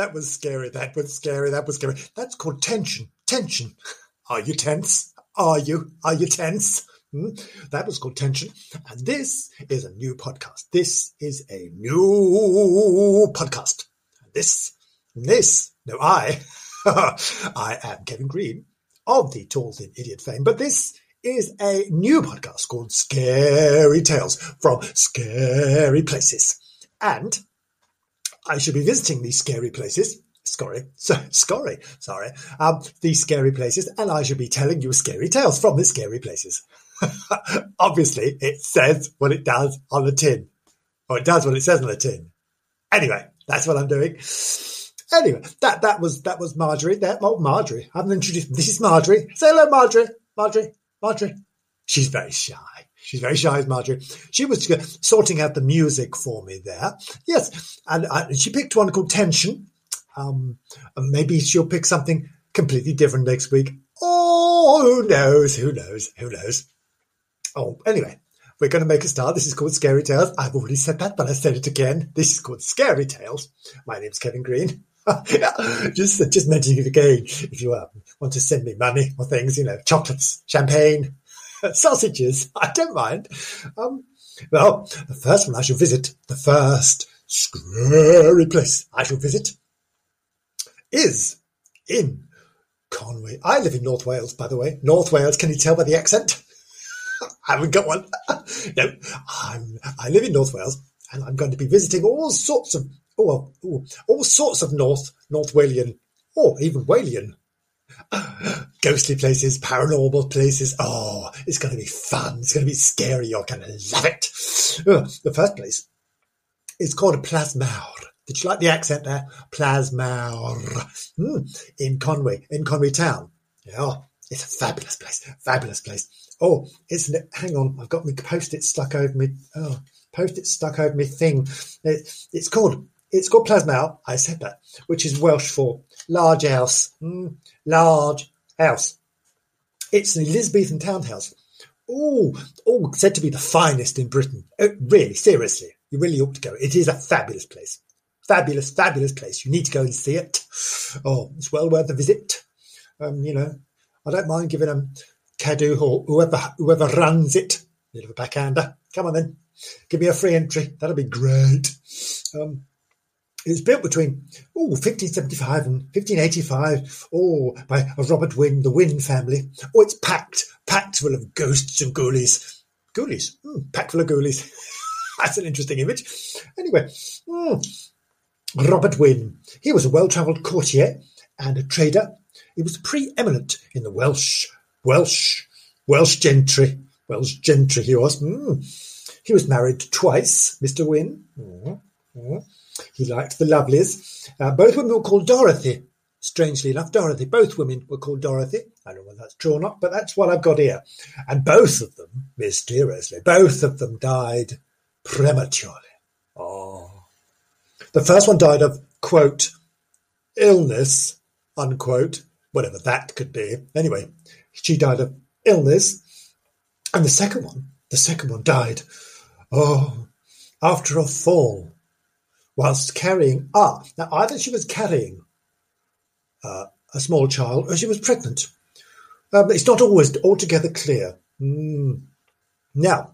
that was scary. That was scary. That was scary. That's called tension. Tension. Are you tense? Are you? Are you tense? Hmm? That was called tension. And this is a new podcast. This is a new podcast. This, this, no, I, I am Kevin Green of the Tall Thin Idiot fame, but this is a new podcast called Scary Tales from Scary Places. And I should be visiting these scary places. Scary, so, scary, sorry, um, these scary places, and I should be telling you scary tales from the scary places. Obviously, it says what it does on the tin, or it does what it says on the tin. Anyway, that's what I'm doing. Anyway, that that was that was Marjorie. There, oh Marjorie. I haven't introduced. This is Marjorie. Say hello, Marjorie. Marjorie. Marjorie. She's very shy. She's very shy, Marjorie. She was sorting out the music for me there. Yes, and, and she picked one called Tension. Um, maybe she'll pick something completely different next week. Oh, who knows? Who knows? Who knows? Oh, anyway, we're going to make a start. This is called Scary Tales. I've already said that, but I said it again. This is called Scary Tales. My name's Kevin Green. just, just mentioning it again. If you uh, want to send me money or things, you know, chocolates, champagne, sausages, I don't mind. Um, well, the first one I shall visit, the first scary place I shall visit is in Conway. I live in North Wales, by the way. North Wales, can you tell by the accent? I haven't got one. no, I'm, I live in North Wales and I'm going to be visiting all sorts of, oh, oh, all sorts of North, North Walian, or even Walian ghostly places, paranormal places. Oh, it's going to be fun. It's going to be scary. You're going to love it. The first place is called Plas Mawr. Did you like the accent there? Plas Mawr. Mm, in Conway, in Conway town. Yeah, it's a fabulous place. Fabulous place. Oh, isn't it? Hang on, I've got my post-it stuck over me. Oh, post-it stuck over me thing. It, it's called it's called Plas Mawr. I said that, which is Welsh for large house. Mm, large house. It's an Elizabethan townhouse. Oh, oh, said to be the finest in Britain. Oh, really, seriously, you really ought to go. It is a fabulous place. Fabulous, fabulous place. You need to go and see it. Oh, it's well worth a visit. Um, you know, I don't mind giving them Cadw or whoever whoever runs it. Bit of a backhander. Come on then, give me a free entry. That'll be great. Um, it was built between oh, 1575 and 1585 oh, by Robert Wynne, the Wynne family. Oh, it's packed, packed full of ghosts and ghoulies. Ghoulies? Mm, packed full of ghoulies. That's an interesting image. Anyway, mm, Robert Wynne. He was a well-travelled courtier and a trader. He was preeminent in the Welsh, Welsh, Welsh gentry. Welsh gentry he was. Mm. He was married twice, Mr. Wynne. Mm. He liked the Lovelies. Uh, both women were called Dorothy. Strangely enough, Dorothy. Both women were called Dorothy. I don't know whether that's true or not, but that's what I've got here. And both of them, mysteriously, both of them died prematurely. Oh. The first one died of, quote, illness, unquote, whatever that could be. Anyway, she died of illness. And the second one, the second one died, oh, after a fall whilst carrying, ah, now either she was carrying uh, a small child or she was pregnant. Um, it's not always altogether clear. Mm. Now,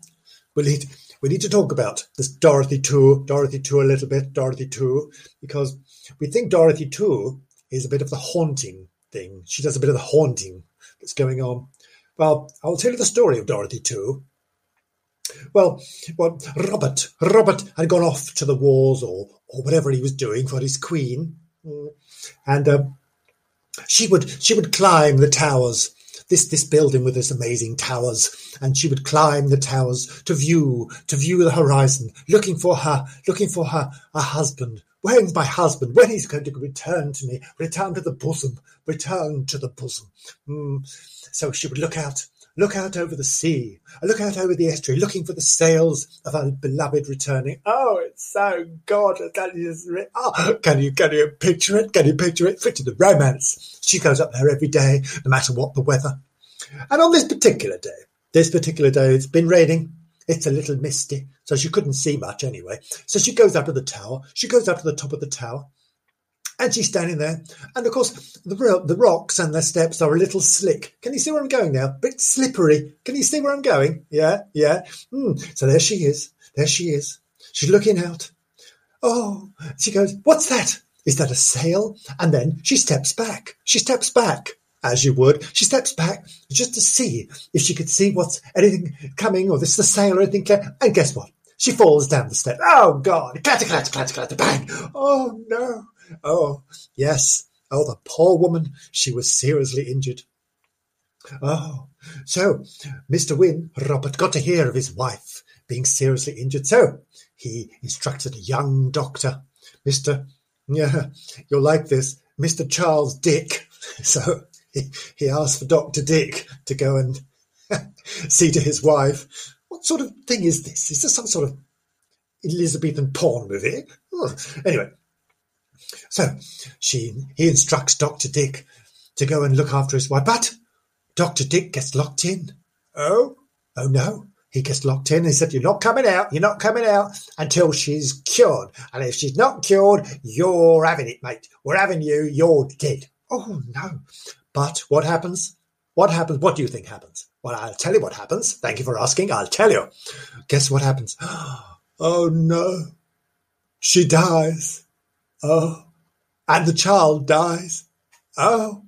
we need, we need to talk about this Dorothy 2, Dorothy 2 a little bit, Dorothy 2, because we think Dorothy 2 is a bit of the haunting thing. She does a bit of the haunting that's going on. Well, I'll tell you the story of Dorothy 2 well, well, Robert, Robert had gone off to the wars or or whatever he was doing for his queen, mm. and um, she would she would climb the towers. This this building with its amazing towers, and she would climb the towers to view to view the horizon, looking for her looking for her a husband. When's my husband? When he's going to return to me? Return to the bosom. Return to the bosom. Mm. So she would look out look out over the sea, I look out over the estuary, looking for the sails of our beloved returning. Oh, it's so gorgeous. Can you oh, can you, can you picture it? Can you picture it? To the romance. She goes up there every day, no matter what the weather. And on this particular day, this particular day, it's been raining. It's a little misty, so she couldn't see much anyway. So she goes up to the tower. She goes up to the top of the tower And she's standing there. And of course, the, the rocks and the steps are a little slick. Can you see where I'm going now? A Bit slippery. Can you see where I'm going? Yeah, yeah. Mm. So there she is. There she is. She's looking out. Oh, she goes, What's that? Is that a sail? And then she steps back. She steps back, as you would. She steps back just to see if she could see what's anything coming or this is a sail or anything. And guess what? She falls down the step. Oh, God. Clatter, clatter, clatter, clatter, bang. Oh, no. Oh, yes. Oh, the poor woman. She was seriously injured. Oh, so Mr. Wynne, Robert, got to hear of his wife being seriously injured. So he instructed a young doctor, Mr. Yeah, you'll like this, Mr. Charles Dick. So he, he asked for Dr. Dick to go and see to his wife. What sort of thing is this? Is this some sort of Elizabethan porn movie? Oh, anyway, so she he instructs Dr. Dick to go and look after his wife, but Dr. Dick gets locked in. Oh, oh no. He gets locked in. He said, You're not coming out. You're not coming out until she's cured. And if she's not cured, you're having it, mate. We're having you. You're dead. Oh, no. But what happens? What happens? What do you think happens? Well, I'll tell you what happens. Thank you for asking. I'll tell you. Guess what happens? Oh, no. She dies. Oh. And the child dies. Oh.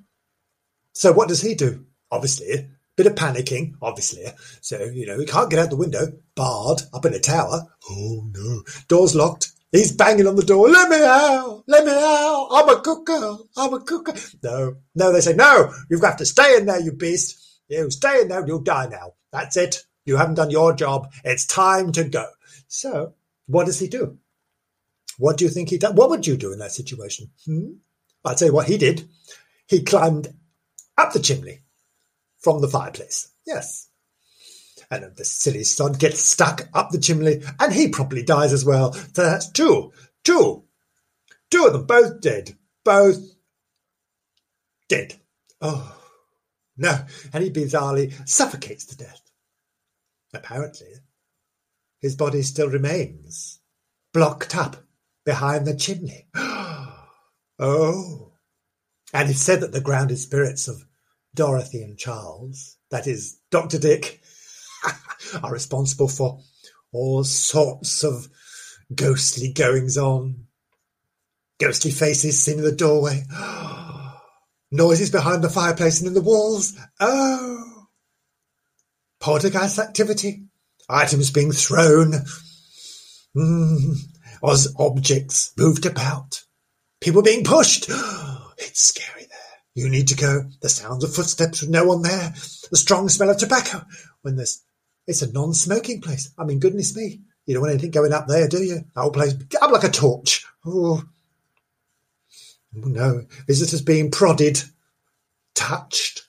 So what does he do? Obviously, Bit of panicking, obviously. So, you know, he can't get out the window. Barred up in a tower. Oh no. Door's locked. He's banging on the door. Let me out. Let me out. I'm a cooker. I'm a cooker. No. No, they say, no, you've got to stay in there, you beast. You stay in there, you'll die now. That's it. You haven't done your job. It's time to go. So, what does he do? What do you think he did? What would you do in that situation? Hmm? I'll tell you what he did. He climbed up the chimney from the fireplace. Yes. And the silly sod gets stuck up the chimney, and he probably dies as well. So that's two. Two. Two of them both dead. Both dead. Oh, no. And he bizarrely suffocates to death. Apparently, his body still remains blocked up behind the chimney. oh. And it's said that the grounded spirits of Dorothy and Charles, that is, Dr. Dick, are responsible for all sorts of ghostly goings on. Ghostly faces seen in the doorway. Noises behind the fireplace and in the walls. Oh! Poltergeist activity. Items being thrown. Mm. As objects moved about. People being pushed. It's scary there. You need to go. The sounds of footsteps with no one there. The strong smell of tobacco. When there's, it's a non-smoking place. I mean, goodness me. You don't want anything going up there, do you? The whole place up like a torch. Oh. oh. No. Visitors being prodded, touched.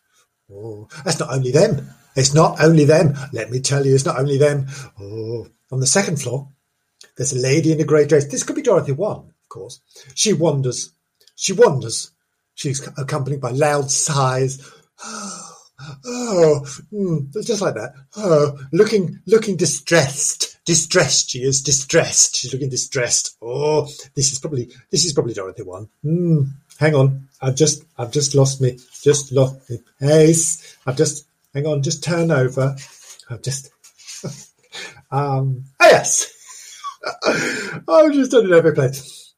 Oh, that's not only them. It's not only them. Let me tell you, it's not only them. Oh, on the second floor, there's a lady in a grey dress. This could be Dorothy One, of course. She wanders. She wanders She's accompanied by loud sighs. Oh, mm, just like that. Oh, looking, looking distressed. Distressed. She is distressed. She's looking distressed. Oh, this is probably, this is probably Dorothy one. Mm, hang on. I've just, I've just lost me. Just lost me. Ace. I've just, hang on. Just turn over. I've just, um, oh yes. I've just done it every place.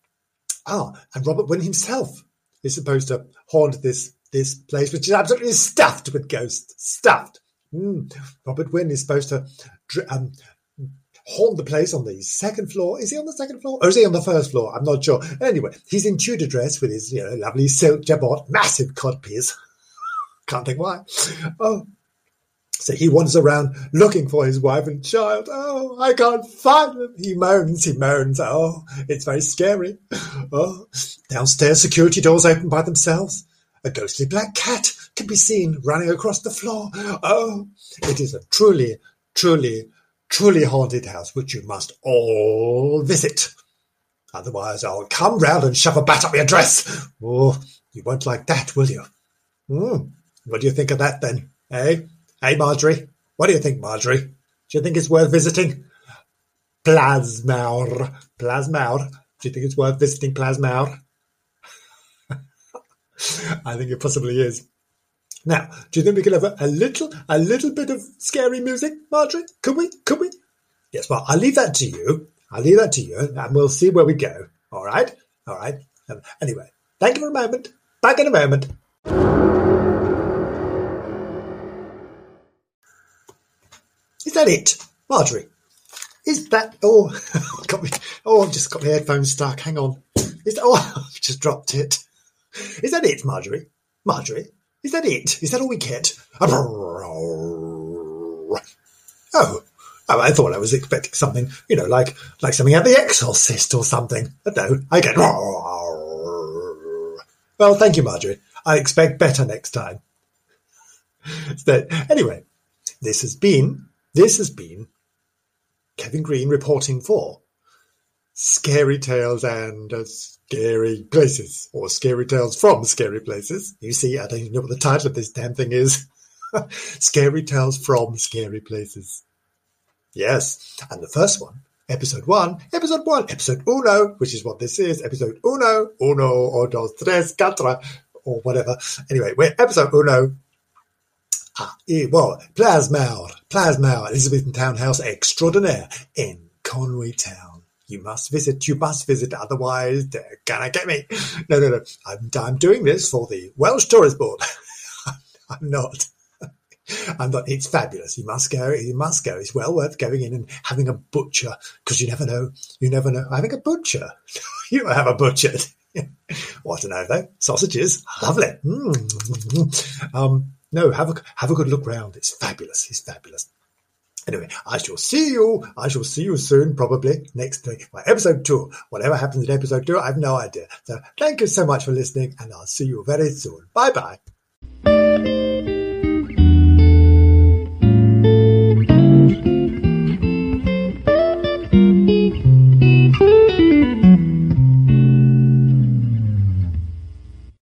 Ah, and Robert Wynne himself is supposed to haunt this this place, which is absolutely stuffed with ghosts. Stuffed. Mm. Robert Wynne is supposed to um, haunt the place on the second floor. Is he on the second floor? Or is he on the first floor? I'm not sure. Anyway, he's in Tudor dress with his you know lovely silk jabot, massive codpiece. Can't think why. Oh, so he wanders around looking for his wife and child. Oh, I can't find them. He moans, he moans. Oh, it's very scary. Oh, downstairs security doors open by themselves. A ghostly black cat can be seen running across the floor. Oh, it is a truly, truly, truly haunted house which you must all visit. Otherwise, I'll come round and shove a bat up your dress. Oh, you won't like that, will you? Hmm. What do you think of that then, eh? Hey, Marjorie. What do you think, Marjorie? Do you think it's worth visiting? Plas Mawr. Plasmaur. Do you think it's worth visiting Plas Mawr? I think it possibly is. Now, do you think we could have a, a, little, a little bit of scary music, Marjorie? Could we? Could we? Yes. Well, I'll leave that to you. I'll leave that to you, and we'll see where we go. All right. All right. Um, anyway, thank you for a moment. Back in a moment. Is that it, Marjorie? Is that oh got me oh I've just got my headphones stuck. Hang on. Is that, oh I've just dropped it. Is that it, Marjorie? Marjorie? Is that it? Is that all we get? Oh. Oh, I thought I was expecting something, you know, like like something out the Exorcist or something. But no, I get. Well, thank you, Marjorie. I expect better next time. So, anyway, this has been this has been Kevin Green reporting for Scary Tales and uh, Scary Places, or Scary Tales from Scary Places. You see, I don't even know what the title of this damn thing is. scary Tales from Scary Places. Yes, and the first one, episode one, episode one, episode uno, which is what this is, episode uno, uno, or dos, tres, cuatro, or whatever. Anyway, we're episode uno, Ah, well, Plas Mawr, Plasmauer, Elizabethan Townhouse Extraordinaire in Conway Town. You must visit, you must visit, otherwise they're gonna get me. No, no, no, I'm, I'm doing this for the Welsh Tourist Board. I'm not. I'm not. It's fabulous. You must go. You must go. It's well worth going in and having a butcher because you never know. You never know. Having a butcher. you don't have a butcher. what an know though. Sausages. Lovely. Mm. Um, no, have a have a good look round. It's fabulous. It's fabulous. Anyway, I shall see you. I shall see you soon, probably next week. My episode two. Whatever happens in episode two, I have no idea. So thank you so much for listening, and I'll see you very soon. Bye bye.